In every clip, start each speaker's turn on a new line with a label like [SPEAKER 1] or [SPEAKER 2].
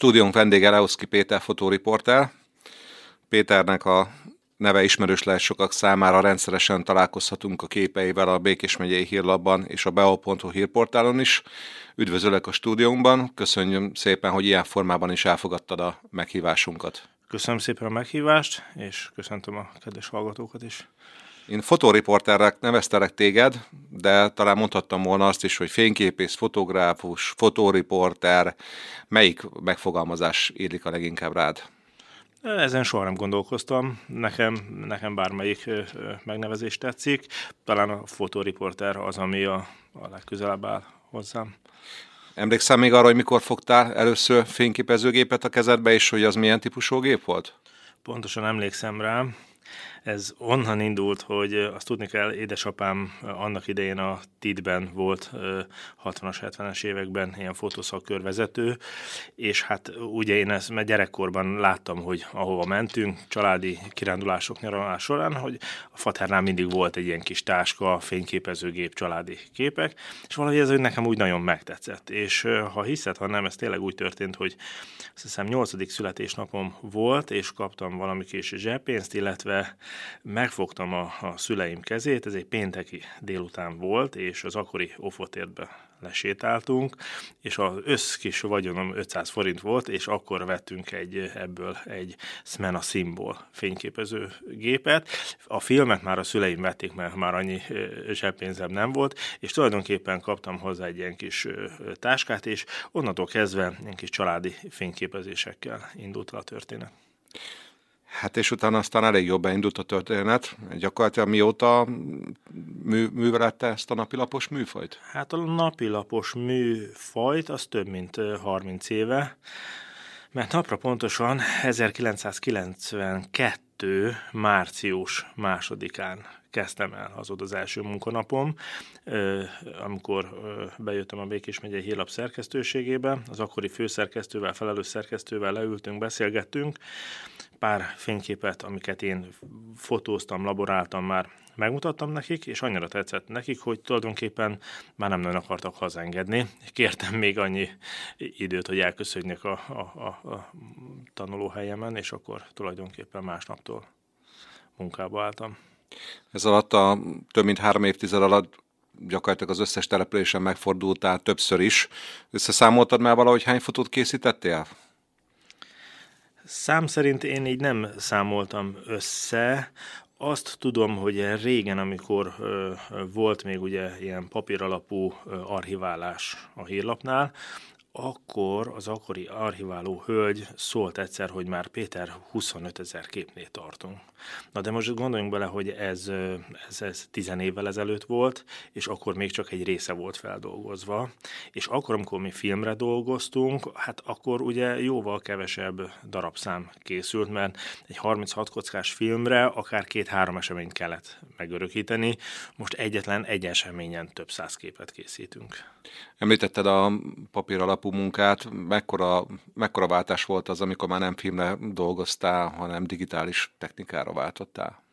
[SPEAKER 1] stúdiónk vendége Leoszki Péter fotóriporter. Péternek a neve ismerős lehet sokak számára, rendszeresen találkozhatunk a képeivel a Békés megyei hírlapban és a beo.hu hírportálon is. Üdvözöllek a stúdiónkban, köszönjük szépen, hogy ilyen formában is elfogadtad a meghívásunkat.
[SPEAKER 2] Köszönöm szépen a meghívást, és köszöntöm a kedves hallgatókat is.
[SPEAKER 1] Én fotóriporternek neveztelek téged, de talán mondhattam volna azt is, hogy fényképész, fotográfus, fotóriporter, melyik megfogalmazás élik a leginkább rád?
[SPEAKER 2] Ezen soha nem gondolkoztam, nekem, nekem bármelyik megnevezés tetszik, talán a fotóriporter az, ami a, a legközelebb áll hozzám.
[SPEAKER 1] Emlékszem még arra, hogy mikor fogtál először fényképezőgépet a kezedbe, és hogy az milyen típusú gép volt?
[SPEAKER 2] Pontosan emlékszem rá. Ez onnan indult, hogy azt tudni kell, édesapám annak idején a TID-ben volt 60-as, 70-es években ilyen fotószakkörvezető, és hát ugye én ezt mert gyerekkorban láttam, hogy ahova mentünk, családi kirándulások nyaralás során, hogy a faternál mindig volt egy ilyen kis táska, fényképezőgép, családi képek, és valahogy ez nekem úgy nagyon megtetszett. És ha hiszed, ha nem, ez tényleg úgy történt, hogy azt hiszem 8. születésnapom volt, és kaptam valami kis zseppénzt, illetve megfogtam a, a szüleim kezét, ez egy pénteki délután volt, és az akkori ofotérbe lesétáltunk, és az összkis vagyonom 500 forint volt, és akkor vettünk egy, ebből egy Smena Symbol fényképező gépet. A filmet már a szüleim vették, mert már annyi zseppénzem nem volt, és tulajdonképpen kaptam hozzá egy ilyen kis táskát, és onnantól kezdve ilyen kis családi fényképezésekkel indult a történet.
[SPEAKER 1] Hát és utána aztán elég jobb beindult a történet. Gyakorlatilag mióta mű, művelette ezt a napilapos műfajt?
[SPEAKER 2] Hát a napilapos műfajt az több mint 30 éve, mert napra pontosan 1992. március másodikán kezdtem el, az ott az első munkanapom, amikor bejöttem a Békés megyei hírlap szerkesztőségébe, az akkori főszerkesztővel, felelős szerkesztővel leültünk, beszélgettünk, pár fényképet, amiket én fotóztam, laboráltam már, megmutattam nekik, és annyira tetszett nekik, hogy tulajdonképpen már nem nagyon akartak hazengedni. Kértem még annyi időt, hogy elköszönjek a, a, a, a tanulóhelyemen, és akkor tulajdonképpen másnaptól munkába álltam.
[SPEAKER 1] Ez alatt a több mint három évtized alatt gyakorlatilag az összes településen megfordultál többször is. Összeszámoltad már valahogy hány fotót készítettél?
[SPEAKER 2] Szám szerint én így nem számoltam össze. Azt tudom, hogy régen, amikor volt még ugye ilyen papíralapú archiválás a hírlapnál, akkor az akkori archiváló hölgy szólt egyszer, hogy már Péter 25 ezer képnél tartunk. Na de most gondoljunk bele, hogy ez, ez, ez 10 évvel ezelőtt volt, és akkor még csak egy része volt feldolgozva, és akkor, amikor mi filmre dolgoztunk, hát akkor ugye jóval kevesebb darabszám készült, mert egy 36 kockás filmre akár két-három eseményt kellett megörökíteni, most egyetlen egy eseményen több száz képet készítünk.
[SPEAKER 1] Említetted a papír alapú munkát, mekkora, mekkora váltás volt az, amikor már nem filmre dolgoztál, hanem digitális technikára váltottál?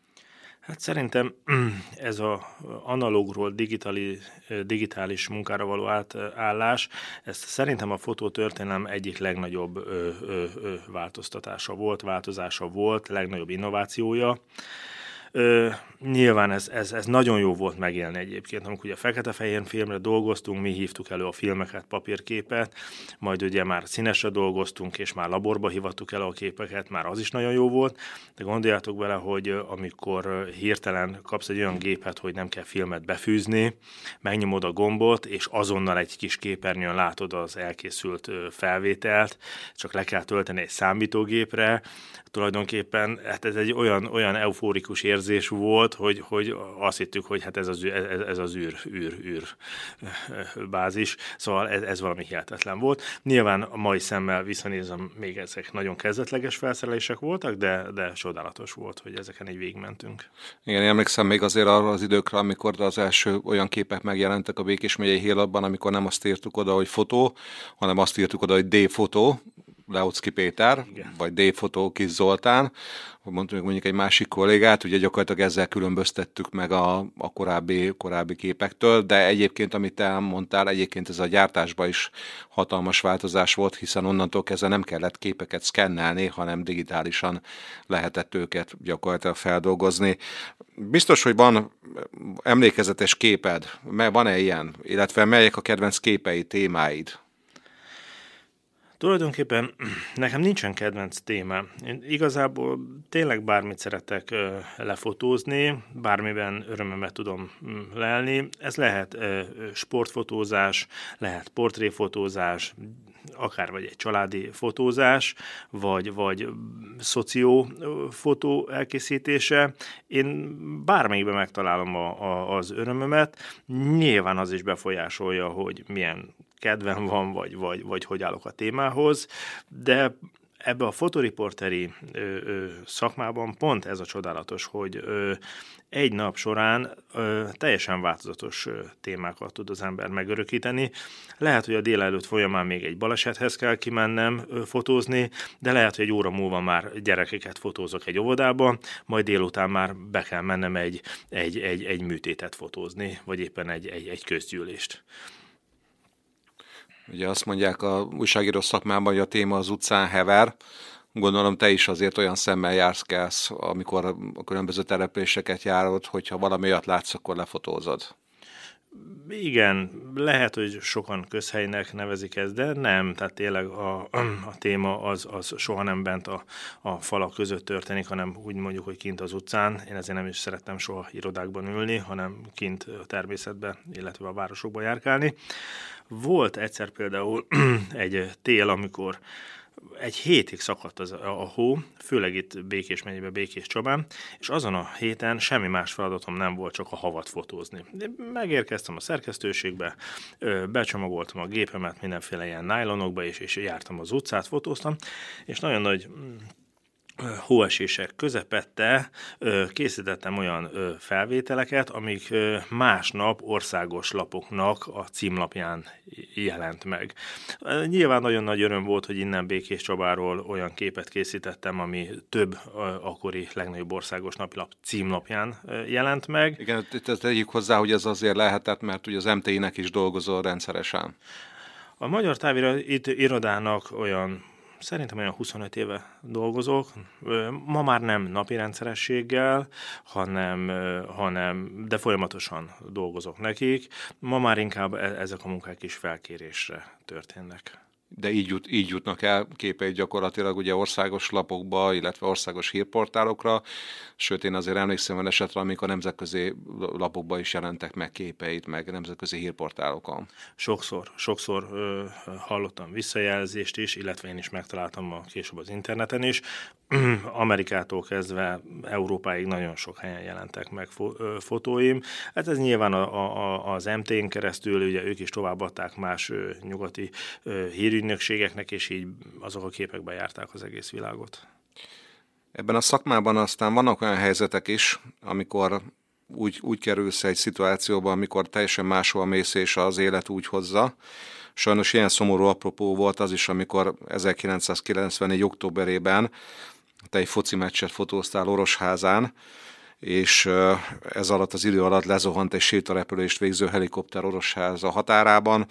[SPEAKER 2] Hát szerintem ez a analógról digitali, digitális munkára való átállás, ez szerintem a fotótörténelem egyik legnagyobb ö, ö, ö, változtatása volt, változása volt, legnagyobb innovációja. Ö, nyilván ez, ez, ez nagyon jó volt megélni egyébként, amikor ugye fekete-fehér filmre dolgoztunk, mi hívtuk elő a filmeket, papírképet, majd ugye már színesre dolgoztunk, és már laborba hivattuk el a képeket, már az is nagyon jó volt, de gondoljátok bele, hogy amikor hirtelen kapsz egy olyan gépet, hogy nem kell filmet befűzni, megnyomod a gombot, és azonnal egy kis képernyőn látod az elkészült felvételt, csak le kell tölteni egy számítógépre, tulajdonképpen hát ez egy olyan, olyan eufórikus érzés volt, hogy, hogy azt hittük, hogy hát ez az, ez, ez az űr, űr, űr bázis, szóval ez, ez valami hihetetlen volt. Nyilván a mai szemmel visszanézem, még ezek nagyon kezdetleges felszerelések voltak, de, de csodálatos volt, hogy ezeken egy végigmentünk.
[SPEAKER 1] Igen, én emlékszem még azért arra az időkre, amikor az első olyan képek megjelentek a Békés megyei hírlapban, amikor nem azt írtuk oda, hogy fotó, hanem azt írtuk oda, hogy D-fotó, Leocki Péter, Igen. vagy D-fotó Kis Zoltán, mondjuk mondjuk egy másik kollégát, ugye gyakorlatilag ezzel különböztettük meg a, a korábbi, korábbi képektől, de egyébként, amit elmondtál, egyébként ez a gyártásban is hatalmas változás volt, hiszen onnantól kezdve nem kellett képeket szkennelni, hanem digitálisan lehetett őket gyakorlatilag feldolgozni. Biztos, hogy van emlékezetes képed, van-e ilyen, illetve melyek a kedvenc képei, témáid?
[SPEAKER 2] Tulajdonképpen nekem nincsen kedvenc téma. Én igazából tényleg bármit szeretek lefotózni, bármiben örömömet tudom mm, lelni. Ez lehet sportfotózás, lehet portréfotózás, akár vagy egy családi fotózás, vagy, vagy szoció fotó elkészítése. Én bármelyikben megtalálom a, a, az örömömet. Nyilván az is befolyásolja, hogy milyen kedvem van, vagy, vagy, vagy hogy állok a témához, de ebbe a fotoriporteri ö, ö, szakmában pont ez a csodálatos, hogy ö, egy nap során ö, teljesen változatos ö, témákat tud az ember megörökíteni. Lehet, hogy a délelőtt folyamán még egy balesethez kell kimennem ö, fotózni, de lehet, hogy egy óra múlva már gyerekeket fotózok egy óvodába, majd délután már be kell mennem egy, egy, egy, egy műtétet fotózni, vagy éppen egy, egy, egy közgyűlést.
[SPEAKER 1] Ugye azt mondják a újságíró szakmában, hogy a téma az utcán hever. Gondolom te is azért olyan szemmel jársz kelsz, amikor a különböző településeket járod, hogyha valami olyat látsz, akkor lefotózod.
[SPEAKER 2] Igen, lehet, hogy sokan közhelynek nevezik ezt, de nem, tehát tényleg a, a téma az, az soha nem bent a, a falak között történik, hanem úgy mondjuk, hogy kint az utcán. Én ezért nem is szerettem soha irodákban ülni, hanem kint a természetben, illetve a városokban járkálni. Volt egyszer például egy tél, amikor egy hétig szakadt az, a hó, főleg itt Békés megyében, Békés Csabán, és azon a héten semmi más feladatom nem volt, csak a havat fotózni. Megérkeztem a szerkesztőségbe, becsomagoltam a gépemet mindenféle ilyen nájlonokba, és, és jártam az utcát, fotóztam, és nagyon nagy hóesések közepette készítettem olyan felvételeket, amik másnap országos lapoknak a címlapján jelent meg. Nyilván nagyon nagy öröm volt, hogy innen Békés Csabáról olyan képet készítettem, ami több akkori legnagyobb országos napilap címlapján jelent meg.
[SPEAKER 1] Igen, itt tegyük hozzá, hogy ez azért lehetett, mert ugye az MTI-nek is dolgozol rendszeresen.
[SPEAKER 2] A Magyar Távirodának olyan szerintem olyan 25 éve dolgozok. Ma már nem napi rendszerességgel, hanem, hanem de folyamatosan dolgozok nekik. Ma már inkább e, ezek a munkák is felkérésre történnek
[SPEAKER 1] de így, jut, így jutnak el képei gyakorlatilag ugye országos lapokba, illetve országos hírportálokra, sőt én azért emlékszem olyan esetre, amikor nemzetközi lapokba is jelentek meg képeit, meg nemzetközi hírportálokon.
[SPEAKER 2] Sokszor, sokszor ö, hallottam visszajelzést is, illetve én is megtaláltam a később az interneten is. Amerikától kezdve Európáig nagyon sok helyen jelentek meg fo- ö, fotóim. Hát ez nyilván a, a, az MT-n keresztül, ugye ők is továbbadták más ö, nyugati ö, hírügynökségeknek, és így azok a képek bejárták az egész világot.
[SPEAKER 1] Ebben a szakmában aztán vannak olyan helyzetek is, amikor úgy, úgy kerülsz egy szituációba, amikor teljesen máshol mész, és az élet úgy hozza. Sajnos ilyen szomorú apropó volt az is, amikor 1994. októberében te egy foci meccset fotóztál Orosházán, és ez alatt az idő alatt lezuhant egy sétarepülést végző helikopter Orosház a határában,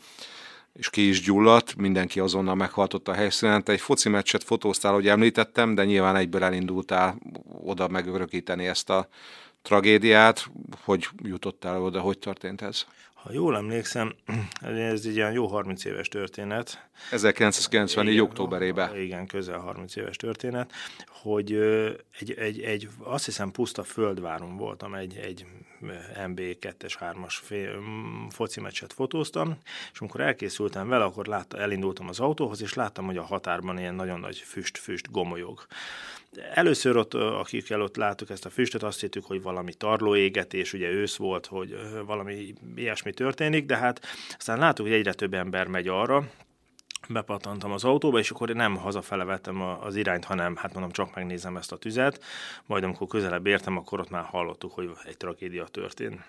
[SPEAKER 1] és ki is gyulladt, mindenki azonnal meghaltott a helyszínen. Te egy foci meccset fotóztál, hogy említettem, de nyilván egyből elindultál oda megörökíteni ezt a tragédiát. Hogy jutottál oda, hogy történt ez?
[SPEAKER 2] Ha jól emlékszem, ez egy ilyen jó 30 éves történet.
[SPEAKER 1] 1994. Igen, októberében.
[SPEAKER 2] Igen, közel 30 éves történet, hogy egy, egy, egy azt hiszem puszta földváron voltam, egy, egy MB 2-es 3-as foci meccset fotóztam, és amikor elkészültem vele, akkor látta, elindultam az autóhoz, és láttam, hogy a határban ilyen nagyon nagy füst-füst gomolyog. Először ott, akik előtt láttuk ezt a füstöt, azt hittük, hogy valami tarlóégetés, ugye ősz volt, hogy valami ilyesmi történik, de hát aztán láttuk, hogy egyre több ember megy arra, bepattantam az autóba, és akkor nem hazafele vettem az irányt, hanem hát mondom, csak megnézem ezt a tüzet. Majd amikor közelebb értem, akkor ott már hallottuk, hogy egy tragédia történt.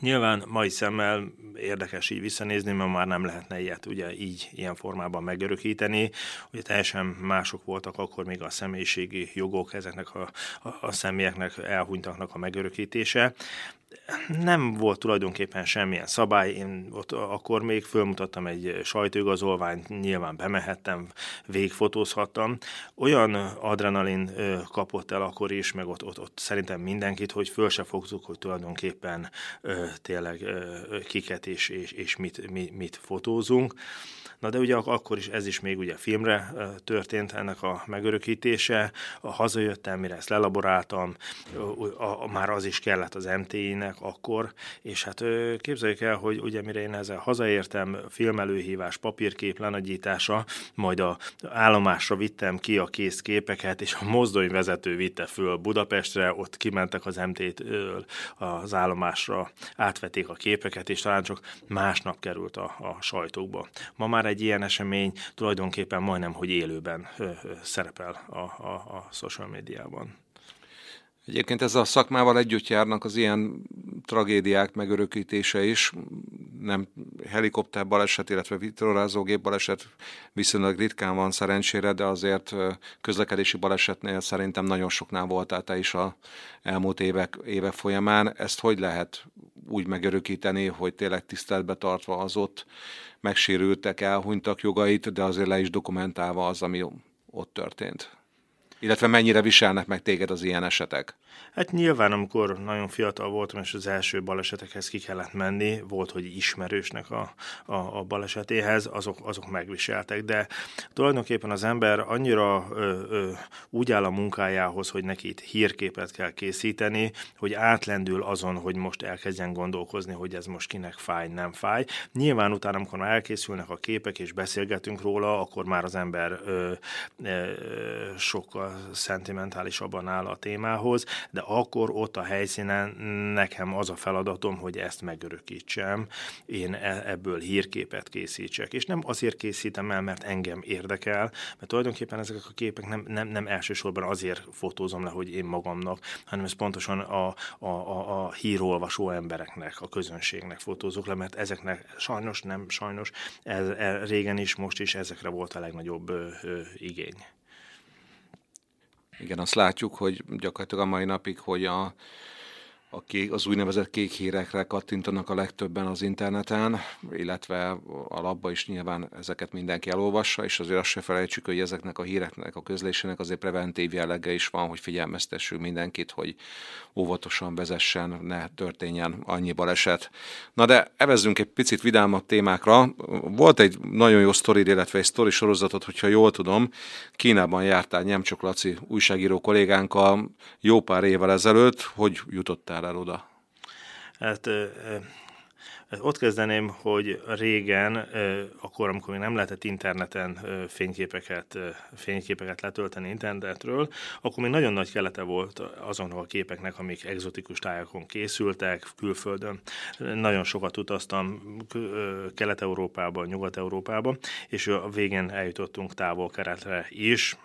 [SPEAKER 2] Nyilván mai szemmel érdekes így visszanézni, mert már nem lehetne ilyet ugye így ilyen formában megörökíteni. Ugye teljesen mások voltak akkor még a személyiségi jogok ezeknek a, a, a személyeknek elhunytaknak a megörökítése nem volt tulajdonképpen semmilyen szabály, én ott akkor még fölmutattam egy sajtóigazolványt, nyilván bemehettem, végfotózhattam. Olyan adrenalin kapott el akkor is, meg ott, ott, ott szerintem mindenkit, hogy föl se fogtuk, hogy tulajdonképpen tényleg kiket és, és, és mit, mit, mit fotózunk. Na de ugye akkor is ez is még ugye filmre történt ennek a megörökítése. A hazajöttem, mire ezt lelaboráltam, a, a, már az is kellett az MTI-nek akkor, és hát képzeljük el, hogy ugye mire én ezzel hazaértem, filmelőhívás, papírkép lenagyítása, majd a állomásra vittem ki a kész képeket, és a mozdonyvezető vitte föl Budapestre, ott kimentek az MT-től az állomásra, átvették a képeket, és talán csak másnap került a, a sajtókba. Ma már egy ilyen esemény tulajdonképpen majdnem, hogy élőben szerepel a, a, a social médiában.
[SPEAKER 1] Egyébként ez a szakmával együtt járnak az ilyen tragédiák megörökítése is. Nem helikopter baleset, illetve vitorlázógép baleset viszonylag ritkán van szerencsére, de azért közlekedési balesetnél szerintem nagyon soknál voltál te is a elmúlt évek, évek folyamán. Ezt hogy lehet úgy megörökíteni, hogy tényleg tiszteletbe tartva az ott megsérültek, elhunytak jogait, de azért le is dokumentálva az, ami ott történt? Illetve mennyire viselnek meg téged az ilyen esetek?
[SPEAKER 2] Hát nyilván, amikor nagyon fiatal voltam, és az első balesetekhez ki kellett menni, volt, hogy ismerősnek a, a, a balesetéhez, azok, azok megviseltek, de tulajdonképpen az ember annyira ö, ö, úgy áll a munkájához, hogy neki itt hírképet kell készíteni, hogy átlendül azon, hogy most elkezdjen gondolkozni, hogy ez most kinek fáj, nem fáj. Nyilván utána, amikor már elkészülnek a képek, és beszélgetünk róla, akkor már az ember ö, ö, sokkal szentimentálisabban áll a témához, de akkor ott a helyszínen nekem az a feladatom, hogy ezt megörökítsem, én e, ebből hírképet készítsek. És nem azért készítem el, mert engem érdekel, mert tulajdonképpen ezek a képek nem, nem, nem elsősorban azért fotózom le, hogy én magamnak, hanem ez pontosan a, a, a, a hírolvasó embereknek, a közönségnek fotózok le, mert ezeknek sajnos, nem sajnos, ez, ez, régen is, most is ezekre volt a legnagyobb ö, ö, igény.
[SPEAKER 1] Igen, azt látjuk, hogy gyakorlatilag a mai napig, hogy a, a kék, az úgynevezett kék hírekre kattintanak a legtöbben az interneten, illetve a labba is nyilván ezeket mindenki elolvassa, és azért azt se felejtsük, hogy ezeknek a híreknek, a közlésének azért preventív jellege is van, hogy figyelmeztessünk mindenkit, hogy óvatosan vezessen, ne történjen annyi baleset. Na de evezzünk egy picit vidámabb témákra. Volt egy nagyon jó sztori, illetve egy sztori sorozatot, hogyha jól tudom, Kínában jártál Nyemcsok Laci újságíró kollégánkkal jó pár évvel ezelőtt, hogy jutottál el oda?
[SPEAKER 2] Hát ott kezdeném, hogy régen, akkor, amikor még nem lehetett interneten fényképeket, fényképeket letölteni internetről, akkor még nagyon nagy kelete volt azonnak a képeknek, amik egzotikus tájakon készültek, külföldön. Nagyon sokat utaztam Kelet-Európában, Nyugat-Európában, és a végén eljutottunk távol-keretre is,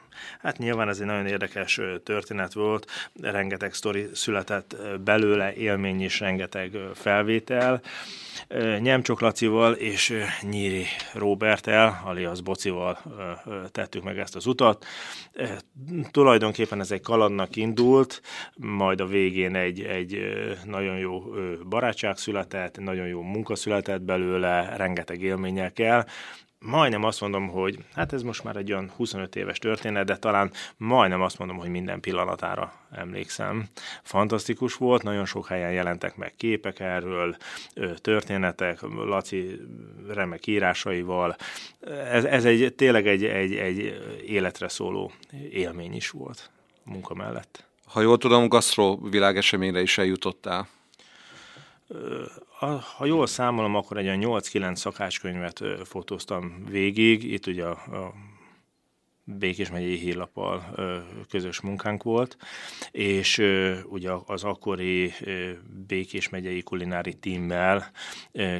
[SPEAKER 2] Hát nyilván ez egy nagyon érdekes történet volt, rengeteg sztori született belőle, élmény is, rengeteg felvétel. Nyemcsok Lacival és Nyíri Robertel, alias Bocival tettük meg ezt az utat. Tulajdonképpen ez egy kalandnak indult, majd a végén egy, egy nagyon jó barátság született, nagyon jó munka született belőle, rengeteg élményekkel majdnem azt mondom, hogy hát ez most már egy olyan 25 éves történet, de talán majdnem azt mondom, hogy minden pillanatára emlékszem. Fantasztikus volt, nagyon sok helyen jelentek meg képek erről, történetek, Laci remek írásaival. Ez, ez egy, tényleg egy, egy, egy életre szóló élmény is volt munka mellett.
[SPEAKER 1] Ha jól tudom, gasztro világeseményre is eljutottál
[SPEAKER 2] ha jól számolom, akkor egy 8-9 szakácskönyvet fotóztam végig. Itt ugye a, a Békés megyei hírlappal közös munkánk volt, és ugye az akkori Békés megyei kulinári tímmel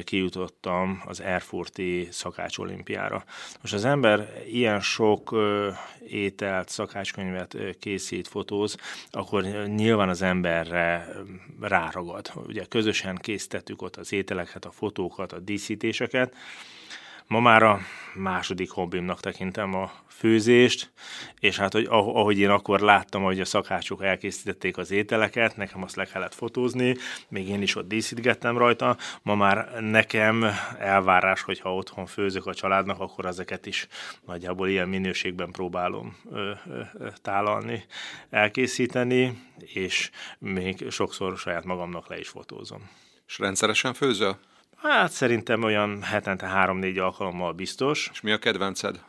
[SPEAKER 2] kijutottam az Erfurti szakács olimpiára. Most az ember ilyen sok ételt, szakácskönyvet készít, fotóz, akkor nyilván az emberre ráragad. Ugye közösen készítettük ott az ételeket, a fotókat, a díszítéseket, Ma már a második hobbimnak tekintem a főzést, és hát hogy ahogy én akkor láttam, hogy a szakácsok elkészítették az ételeket, nekem azt le kellett fotózni, még én is ott díszítgettem rajta, ma már nekem elvárás, hogyha otthon főzök a családnak, akkor ezeket is nagyjából ilyen minőségben próbálom ö, ö, tálalni, elkészíteni, és még sokszor saját magamnak le is fotózom.
[SPEAKER 1] És rendszeresen főzöl?
[SPEAKER 2] Hát szerintem olyan hetente három-négy alkalommal biztos.
[SPEAKER 1] És mi a kedvenced?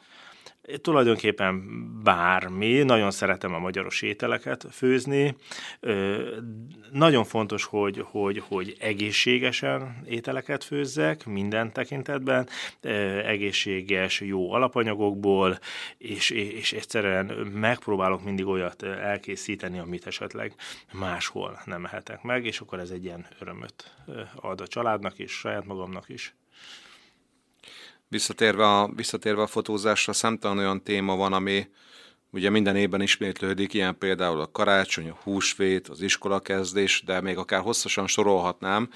[SPEAKER 2] Tulajdonképpen bármi, nagyon szeretem a magyaros ételeket főzni. Nagyon fontos, hogy, hogy, hogy egészségesen ételeket főzzek minden tekintetben, egészséges, jó alapanyagokból, és, és egyszerűen megpróbálok mindig olyat elkészíteni, amit esetleg máshol nem mehetek meg, és akkor ez egy ilyen örömöt ad a családnak is, saját magamnak is.
[SPEAKER 1] Visszatérve a, visszatérve a fotózásra, számtalan olyan téma van, ami ugye minden évben ismétlődik, ilyen például a karácsony, a húsvét, az iskolakezdés, de még akár hosszasan sorolhatnám.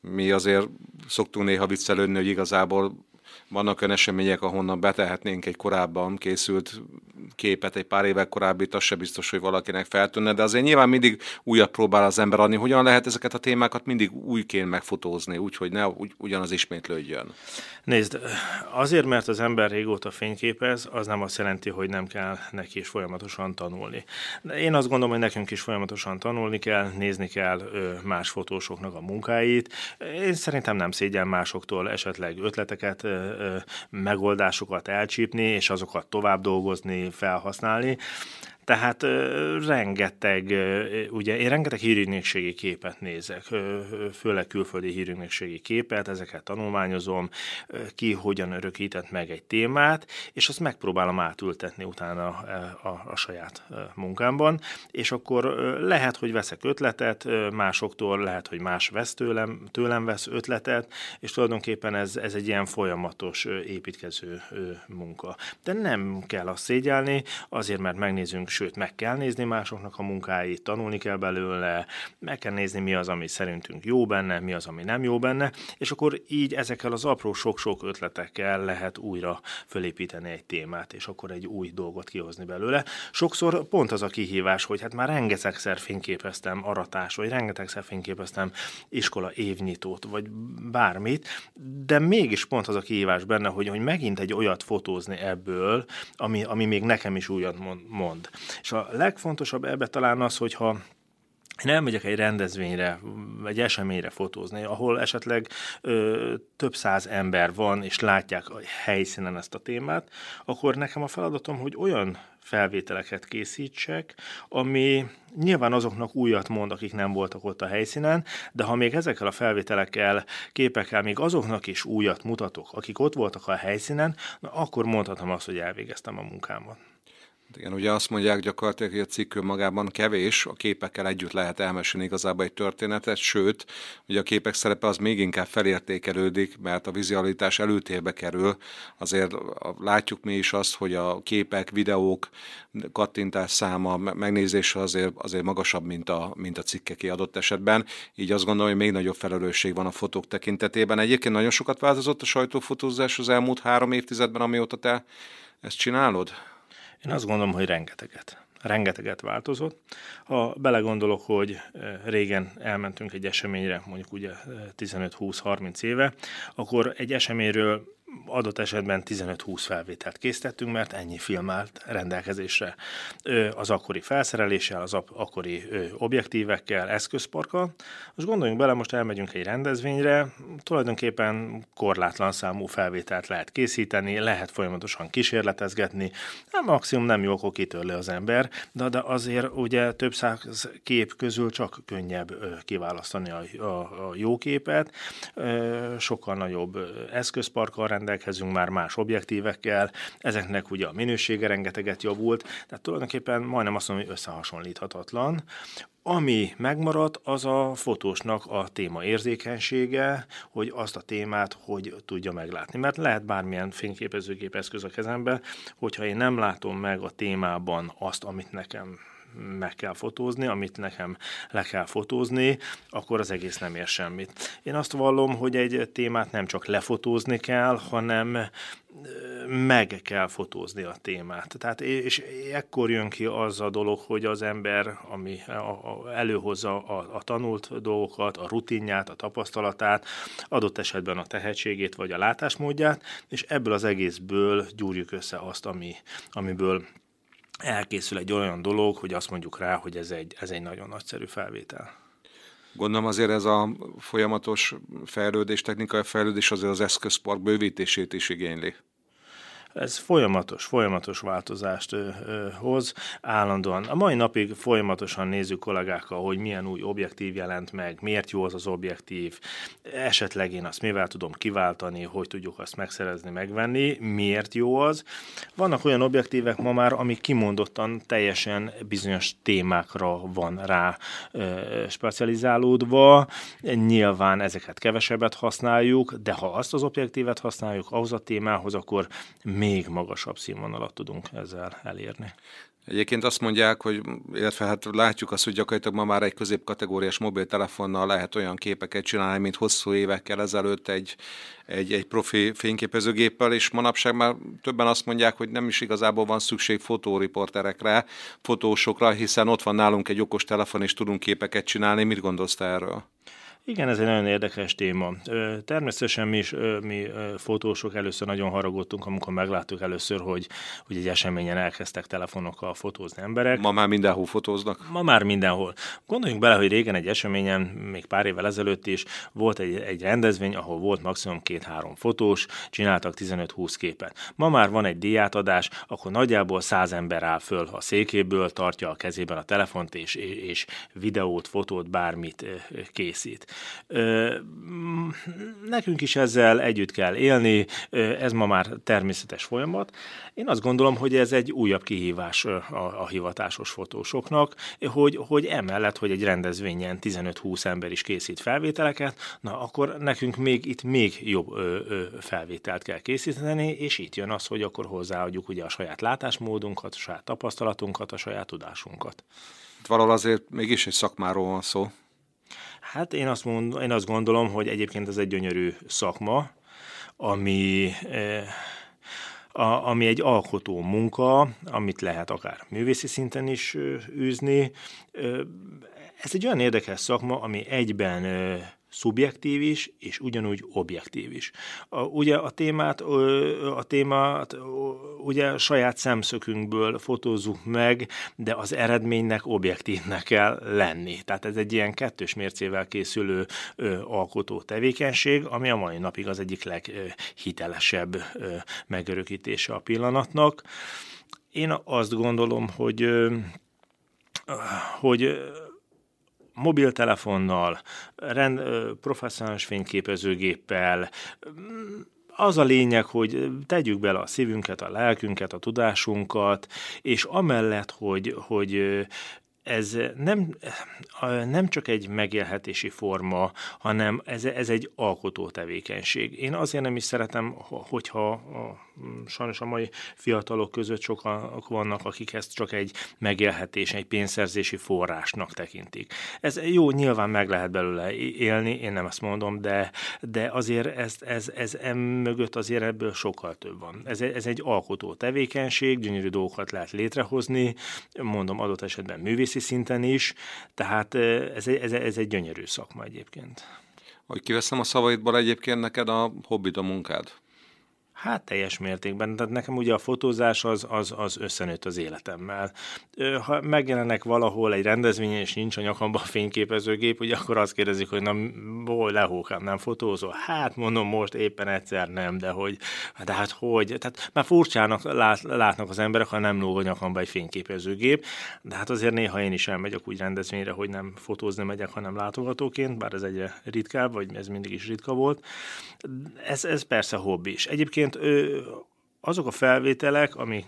[SPEAKER 1] Mi azért szoktunk néha viccelődni, hogy igazából vannak olyan események, ahonnan betehetnénk egy korábban készült képet, egy pár évek korábbi, az se biztos, hogy valakinek feltűnne, de azért nyilván mindig újat próbál az ember adni. Hogyan lehet ezeket a témákat mindig újként megfotózni, úgyhogy ne ugy, ugyanaz ismétlődjön?
[SPEAKER 2] Nézd, azért, mert az ember régóta fényképez, az nem azt jelenti, hogy nem kell neki is folyamatosan tanulni. De én azt gondolom, hogy nekünk is folyamatosan tanulni kell, nézni kell más fotósoknak a munkáit. Én szerintem nem szégyen másoktól esetleg ötleteket megoldásokat elcsípni, és azokat tovább dolgozni, felhasználni. Tehát rengeteg, ugye én rengeteg hírügynökségi képet nézek, főleg külföldi hírügynökségi képet, ezeket tanulmányozom, ki hogyan örökített meg egy témát, és azt megpróbálom átültetni utána a, a, a saját munkámban, és akkor lehet, hogy veszek ötletet másoktól, lehet, hogy más vesz tőlem, tőlem vesz ötletet, és tulajdonképpen ez, ez egy ilyen folyamatos építkező munka. De nem kell azt szégyelni, azért, mert megnézünk sőt meg kell nézni másoknak a munkáit, tanulni kell belőle, meg kell nézni mi az, ami szerintünk jó benne, mi az, ami nem jó benne, és akkor így ezekkel az apró sok-sok ötletekkel lehet újra fölépíteni egy témát, és akkor egy új dolgot kihozni belőle. Sokszor pont az a kihívás, hogy hát már rengetegszer fényképeztem aratás, vagy rengetegszer fényképeztem iskola évnyitót, vagy bármit, de mégis pont az a kihívás benne, hogy, hogy megint egy olyat fotózni ebből, ami, ami még nekem is újat mond. És a legfontosabb ebbe talán az, hogyha én elmegyek egy rendezvényre, egy eseményre fotózni, ahol esetleg ö, több száz ember van, és látják a helyszínen ezt a témát, akkor nekem a feladatom, hogy olyan felvételeket készítsek, ami nyilván azoknak újat mond, akik nem voltak ott a helyszínen, de ha még ezekkel a felvételekkel, képekkel még azoknak is újat mutatok, akik ott voltak a helyszínen, na akkor mondhatom azt, hogy elvégeztem a munkámat.
[SPEAKER 1] Igen, ugye azt mondják gyakorlatilag, hogy a cikk magában kevés, a képekkel együtt lehet elmesélni igazából egy történetet, sőt, ugye a képek szerepe az még inkább felértékelődik, mert a vizualitás előtérbe kerül. Azért látjuk mi is azt, hogy a képek, videók, kattintás száma, megnézése azért, azért magasabb, mint a, mint a cikkeké adott esetben. Így azt gondolom, hogy még nagyobb felelősség van a fotók tekintetében. Egyébként nagyon sokat változott a sajtófotózás az elmúlt három évtizedben, amióta te ezt csinálod?
[SPEAKER 2] Én azt gondolom, hogy rengeteget. Rengeteget változott. Ha belegondolok, hogy eh, régen elmentünk egy eseményre, mondjuk ugye 15-20-30 eh, éve, akkor egy eseményről adott esetben 15-20 felvételt készítettünk, mert ennyi film állt rendelkezésre. Az akkori felszereléssel, az akkori objektívekkel, eszközparkkal. Most gondoljunk bele, most elmegyünk egy rendezvényre, tulajdonképpen korlátlan számú felvételt lehet készíteni, lehet folyamatosan kísérletezgetni, nem maximum nem jó, akkor kitörli az ember, de, de azért ugye több száz kép közül csak könnyebb kiválasztani a, a, a jó képet, sokkal nagyobb eszközparkkal rendelkezünk már más objektívekkel, ezeknek ugye a minősége rengeteget javult, tehát tulajdonképpen majdnem azt mondom, hogy összehasonlíthatatlan. Ami megmaradt, az a fotósnak a téma érzékenysége, hogy azt a témát hogy tudja meglátni. Mert lehet bármilyen fényképezőgép eszköz a kezembe, hogyha én nem látom meg a témában azt, amit nekem meg kell fotózni, amit nekem le kell fotózni, akkor az egész nem ér semmit. Én azt vallom, hogy egy témát nem csak lefotózni kell, hanem meg kell fotózni a témát. Tehát, és ekkor jön ki az a dolog, hogy az ember, ami előhozza a, a tanult dolgokat, a rutinját, a tapasztalatát, adott esetben a tehetségét vagy a látásmódját, és ebből az egészből gyúrjuk össze azt, ami, amiből elkészül egy olyan dolog, hogy azt mondjuk rá, hogy ez egy, ez egy nagyon nagyszerű felvétel.
[SPEAKER 1] Gondolom azért ez a folyamatos fejlődés, technikai fejlődés azért az eszközpark bővítését is igényli.
[SPEAKER 2] Ez folyamatos, folyamatos változást hoz állandóan. A mai napig folyamatosan nézzük kollégákkal, hogy milyen új objektív jelent meg, miért jó az az objektív, esetleg én azt mivel tudom kiváltani, hogy tudjuk azt megszerezni, megvenni, miért jó az. Vannak olyan objektívek ma már, amik kimondottan teljesen bizonyos témákra van rá specializálódva. Nyilván ezeket kevesebbet használjuk, de ha azt az objektívet használjuk ahhoz a témához, akkor még magasabb színvonalat tudunk ezzel elérni.
[SPEAKER 1] Egyébként azt mondják, hogy, illetve hát látjuk azt, hogy gyakorlatilag ma már egy középkategóriás mobiltelefonnal lehet olyan képeket csinálni, mint hosszú évekkel ezelőtt egy, egy, egy profi fényképezőgéppel, és manapság már többen azt mondják, hogy nem is igazából van szükség fotóriporterekre, fotósokra, hiszen ott van nálunk egy okos telefon, és tudunk képeket csinálni. Mit gondolsz te erről?
[SPEAKER 2] Igen, ez egy nagyon érdekes téma. Természetesen mi is, mi fotósok először nagyon haragudtunk, amikor megláttuk először, hogy, hogy egy eseményen elkezdtek telefonokkal fotózni emberek.
[SPEAKER 1] Ma már mindenhol fotóznak?
[SPEAKER 2] Ma már mindenhol. Gondoljunk bele, hogy régen egy eseményen, még pár évvel ezelőtt is volt egy, egy rendezvény, ahol volt maximum két-három fotós, csináltak 15-20 képet. Ma már van egy díjátadás, akkor nagyjából száz ember áll föl a székéből, tartja a kezében a telefont, és, és videót, fotót, bármit készít. Nekünk is ezzel együtt kell élni, ez ma már természetes folyamat. Én azt gondolom, hogy ez egy újabb kihívás a, a hivatásos fotósoknak, hogy, hogy emellett, hogy egy rendezvényen 15-20 ember is készít felvételeket, na akkor nekünk még itt még jobb ö, ö, felvételt kell készíteni, és itt jön az, hogy akkor hozzáadjuk ugye a saját látásmódunkat, a saját tapasztalatunkat, a saját tudásunkat.
[SPEAKER 1] Valahol azért mégis egy szakmáról van szó.
[SPEAKER 2] Hát én azt, mond, én azt gondolom, hogy egyébként ez egy gyönyörű szakma, ami, eh, a, ami egy alkotó munka, amit lehet akár művészi szinten is űzni. Ez egy olyan érdekes szakma, ami egyben szubjektív is, és ugyanúgy objektív is. A, ugye a témát, a témát ugye saját szemszökünkből fotózzuk meg, de az eredménynek objektívnek kell lenni. Tehát ez egy ilyen kettős mércével készülő alkotó tevékenység, ami a mai napig az egyik leghitelesebb megörökítése a pillanatnak. Én azt gondolom, hogy hogy mobiltelefonnal, rend, professzionális fényképezőgéppel, az a lényeg, hogy tegyük bele a szívünket, a lelkünket, a tudásunkat, és amellett, hogy, hogy ez nem, nem csak egy megélhetési forma, hanem ez, ez egy alkotó tevékenység. Én azért nem is szeretem, hogyha a, sajnos a mai fiatalok között sokan vannak, akik ezt csak egy megélhetés, egy pénzszerzési forrásnak tekintik. Ez jó, nyilván meg lehet belőle élni, én nem ezt mondom, de, de azért ez, ez ez mögött azért ebből sokkal több van. Ez, ez egy alkotó tevékenység, gyönyörű dolgokat lehet létrehozni, mondom adott esetben művész művészi szinten is, tehát ez, ez, ez egy gyönyörű szakma egyébként.
[SPEAKER 1] Hogy kiveszem a szavaidból egyébként neked a hobbit a munkád?
[SPEAKER 2] Hát teljes mértékben. Tehát nekem ugye a fotózás az, az, az összenőtt az életemmel. Ha megjelenek valahol egy rendezvényen, és nincs a nyakamban a fényképezőgép, ugye akkor azt kérdezik, hogy na, hol lehókám, nem fotózol? Hát mondom, most éppen egyszer nem, de hogy, de hát hogy? Tehát már furcsának lát, látnak az emberek, ha nem lóg a nyakamba egy fényképezőgép, de hát azért néha én is elmegyek úgy rendezvényre, hogy nem fotózni megyek, hanem látogatóként, bár ez egyre ritkább, vagy ez mindig is ritka volt. Ez, ez persze hobbi is. Egyébként Egyébként azok a felvételek, ami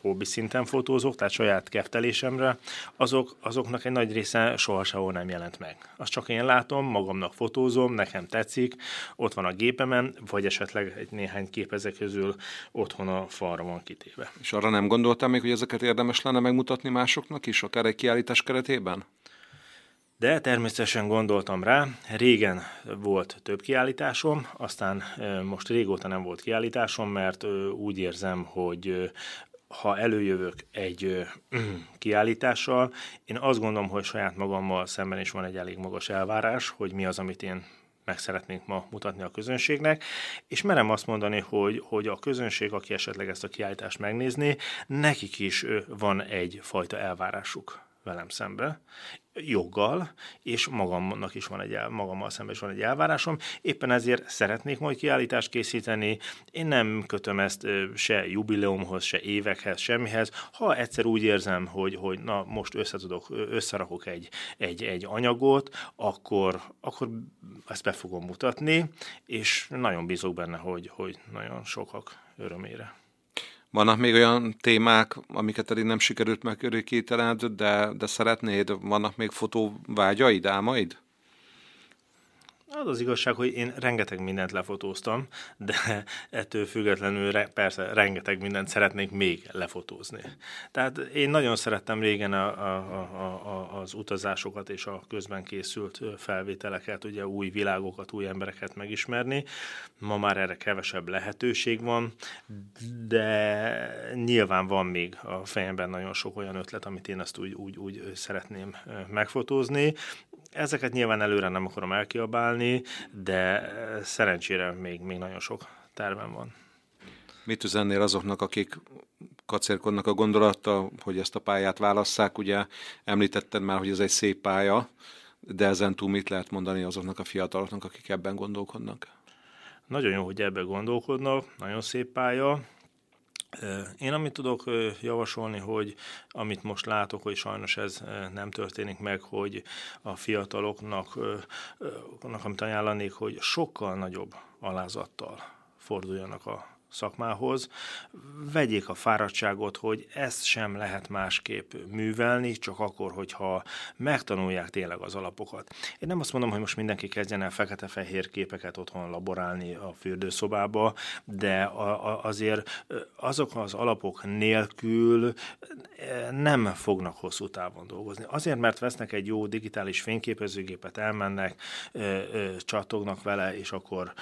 [SPEAKER 2] hobbi szinten fotózok, tehát saját keftelésemre, azok, azoknak egy nagy része soha sehol nem jelent meg. Azt csak én látom, magamnak fotózom, nekem tetszik, ott van a gépemen, vagy esetleg egy néhány kép ezek közül otthon a falra van kitéve.
[SPEAKER 1] És arra nem gondoltam még, hogy ezeket érdemes lenne megmutatni másoknak is, akár egy kiállítás keretében?
[SPEAKER 2] De természetesen gondoltam rá, régen volt több kiállításom, aztán most régóta nem volt kiállításom, mert úgy érzem, hogy ha előjövök egy kiállítással, én azt gondolom, hogy saját magammal szemben is van egy elég magas elvárás, hogy mi az, amit én meg szeretnénk ma mutatni a közönségnek, és merem azt mondani, hogy, hogy a közönség, aki esetleg ezt a kiállítást megnézné, nekik is van egyfajta elvárásuk velem szembe, joggal, és magamnak is van egy, el, magammal szemben is van egy elvárásom. Éppen ezért szeretnék majd kiállítást készíteni. Én nem kötöm ezt se jubileumhoz, se évekhez, semmihez. Ha egyszer úgy érzem, hogy, hogy na most összetudok, összerakok egy, egy, egy anyagot, akkor, akkor ezt be fogom mutatni, és nagyon bízok benne, hogy, hogy nagyon sokak örömére.
[SPEAKER 1] Vannak még olyan témák, amiket eddig nem sikerült megörökítened, de, de szeretnéd? Vannak még fotóvágyaid, álmaid?
[SPEAKER 2] Az az igazság, hogy én rengeteg mindent lefotóztam, de ettől függetlenül re, persze rengeteg mindent szeretnék még lefotózni. Tehát én nagyon szerettem régen a, a, a, a, az utazásokat és a közben készült felvételeket, ugye új világokat, új embereket megismerni. Ma már erre kevesebb lehetőség van, de nyilván van még a fejemben nagyon sok olyan ötlet, amit én ezt úgy, úgy, úgy szeretném megfotózni. Ezeket nyilván előre nem akarom elkiabálni, de szerencsére még, még nagyon sok tervem van.
[SPEAKER 1] Mit üzennél azoknak, akik kacérkodnak a gondolattal, hogy ezt a pályát válasszák? Ugye említetted már, hogy ez egy szép pálya, de ezen túl mit lehet mondani azoknak a fiataloknak, akik ebben gondolkodnak?
[SPEAKER 2] Nagyon jó, hogy ebben gondolkodnak, nagyon szép pálya, én amit tudok javasolni, hogy amit most látok, hogy sajnos ez nem történik meg, hogy a fiataloknak, amit ajánlanék, hogy sokkal nagyobb alázattal forduljanak a szakmához, vegyék a fáradtságot, hogy ezt sem lehet másképp művelni, csak akkor, hogyha megtanulják tényleg az alapokat. Én nem azt mondom, hogy most mindenki kezdjen el fekete-fehér képeket otthon laborálni a fürdőszobába, de a, azért azok az alapok nélkül nem fognak hosszú távon dolgozni. Azért, mert vesznek egy jó digitális fényképezőgépet, elmennek, csatognak vele, és akkor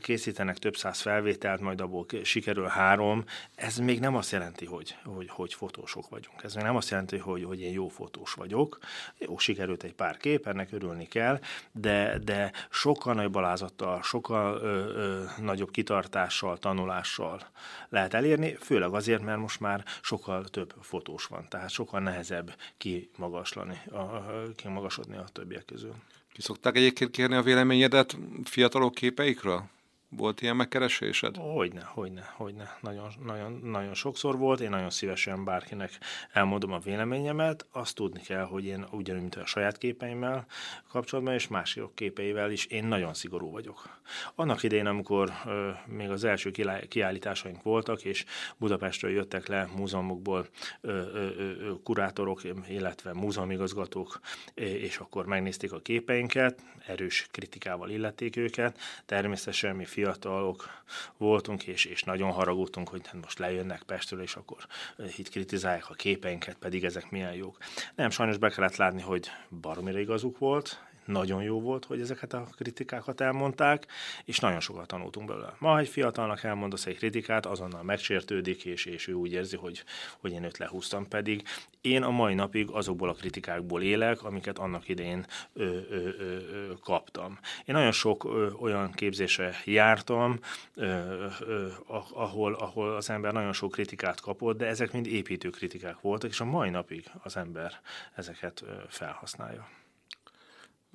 [SPEAKER 2] készítenek több száz felvételt, majd abból abból sikerül három, ez még nem azt jelenti, hogy, hogy, hogy fotósok vagyunk. Ez még nem azt jelenti, hogy, hogy én jó fotós vagyok. Jó, sikerült egy pár kép, ennek örülni kell, de, de sokkal nagyobb alázattal, sokkal ö, ö, nagyobb kitartással, tanulással lehet elérni, főleg azért, mert most már sokkal több fotós van, tehát sokkal nehezebb kimagaslani, a, kimagasodni a többiek közül.
[SPEAKER 1] Ki szokták egyébként kérni a véleményedet fiatalok képeikről? Volt ilyen megkeresésed?
[SPEAKER 2] Hogyne, hogyne, hogyne. Nagyon, nagyon, nagyon sokszor volt. Én nagyon szívesen bárkinek elmondom a véleményemet. Azt tudni kell, hogy én ugyanúgy, mint a saját képeimmel kapcsolatban, és mások képeivel is én nagyon szigorú vagyok. Annak idején, amikor ö, még az első kiállításaink voltak, és Budapestről jöttek le múzeumokból ö, ö, ö, kurátorok, illetve múzeumigazgatók, és akkor megnézték a képeinket, erős kritikával illették őket. Természetesen mi fiatalok voltunk, és, és nagyon haragudtunk, hogy hát most lejönnek Pestről, és akkor itt kritizálják a képeinket, pedig ezek milyen jók. Nem, sajnos be kellett látni, hogy baromira igazuk volt, nagyon jó volt, hogy ezeket a kritikákat elmondták, és nagyon sokat tanultunk belőle. Ma egy fiatalnak elmondasz egy kritikát, azonnal megsértődik, és, és ő úgy érzi, hogy, hogy én őt lehúztam, pedig én a mai napig azokból a kritikákból élek, amiket annak idején ö, ö, ö, ö, kaptam. Én nagyon sok ö, olyan képzésre jártam, ö, ö, ahol, ahol az ember nagyon sok kritikát kapott, de ezek mind építő kritikák voltak, és a mai napig az ember ezeket felhasználja.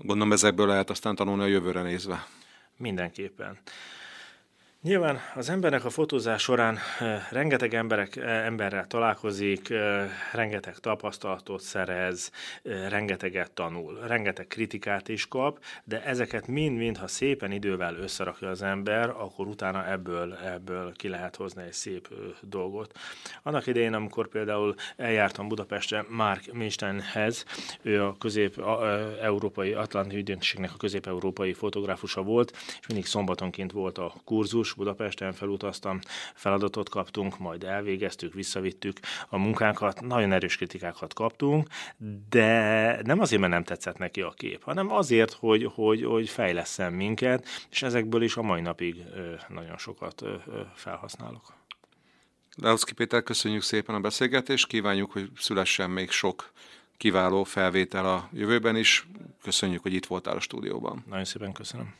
[SPEAKER 1] Gondolom ezekből lehet aztán tanulni a jövőre nézve.
[SPEAKER 2] Mindenképpen. Nyilván az embernek a fotózás során rengeteg emberek, emberrel találkozik, rengeteg tapasztalatot szerez, rengeteget tanul, rengeteg kritikát is kap, de ezeket mind-mind, ha szépen idővel összerakja az ember, akkor utána ebből, ebből ki lehet hozni egy szép dolgot. Annak idején, amikor például eljártam Budapestre Mark Minsteinhez, ő a közép-európai Atlanti ügynökségnek a közép-európai fotográfusa volt, és mindig szombatonként volt a kurzus, Budapesten felutaztam, feladatot kaptunk, majd elvégeztük, visszavittük a munkánkat, nagyon erős kritikákat kaptunk, de nem azért, mert nem tetszett neki a kép, hanem azért, hogy, hogy, hogy fejleszem minket, és ezekből is a mai napig nagyon sokat felhasználok.
[SPEAKER 1] Leoszki Péter, köszönjük szépen a beszélgetést, kívánjuk, hogy szülessen még sok kiváló felvétel a jövőben is. Köszönjük, hogy itt voltál a stúdióban.
[SPEAKER 2] Nagyon szépen köszönöm.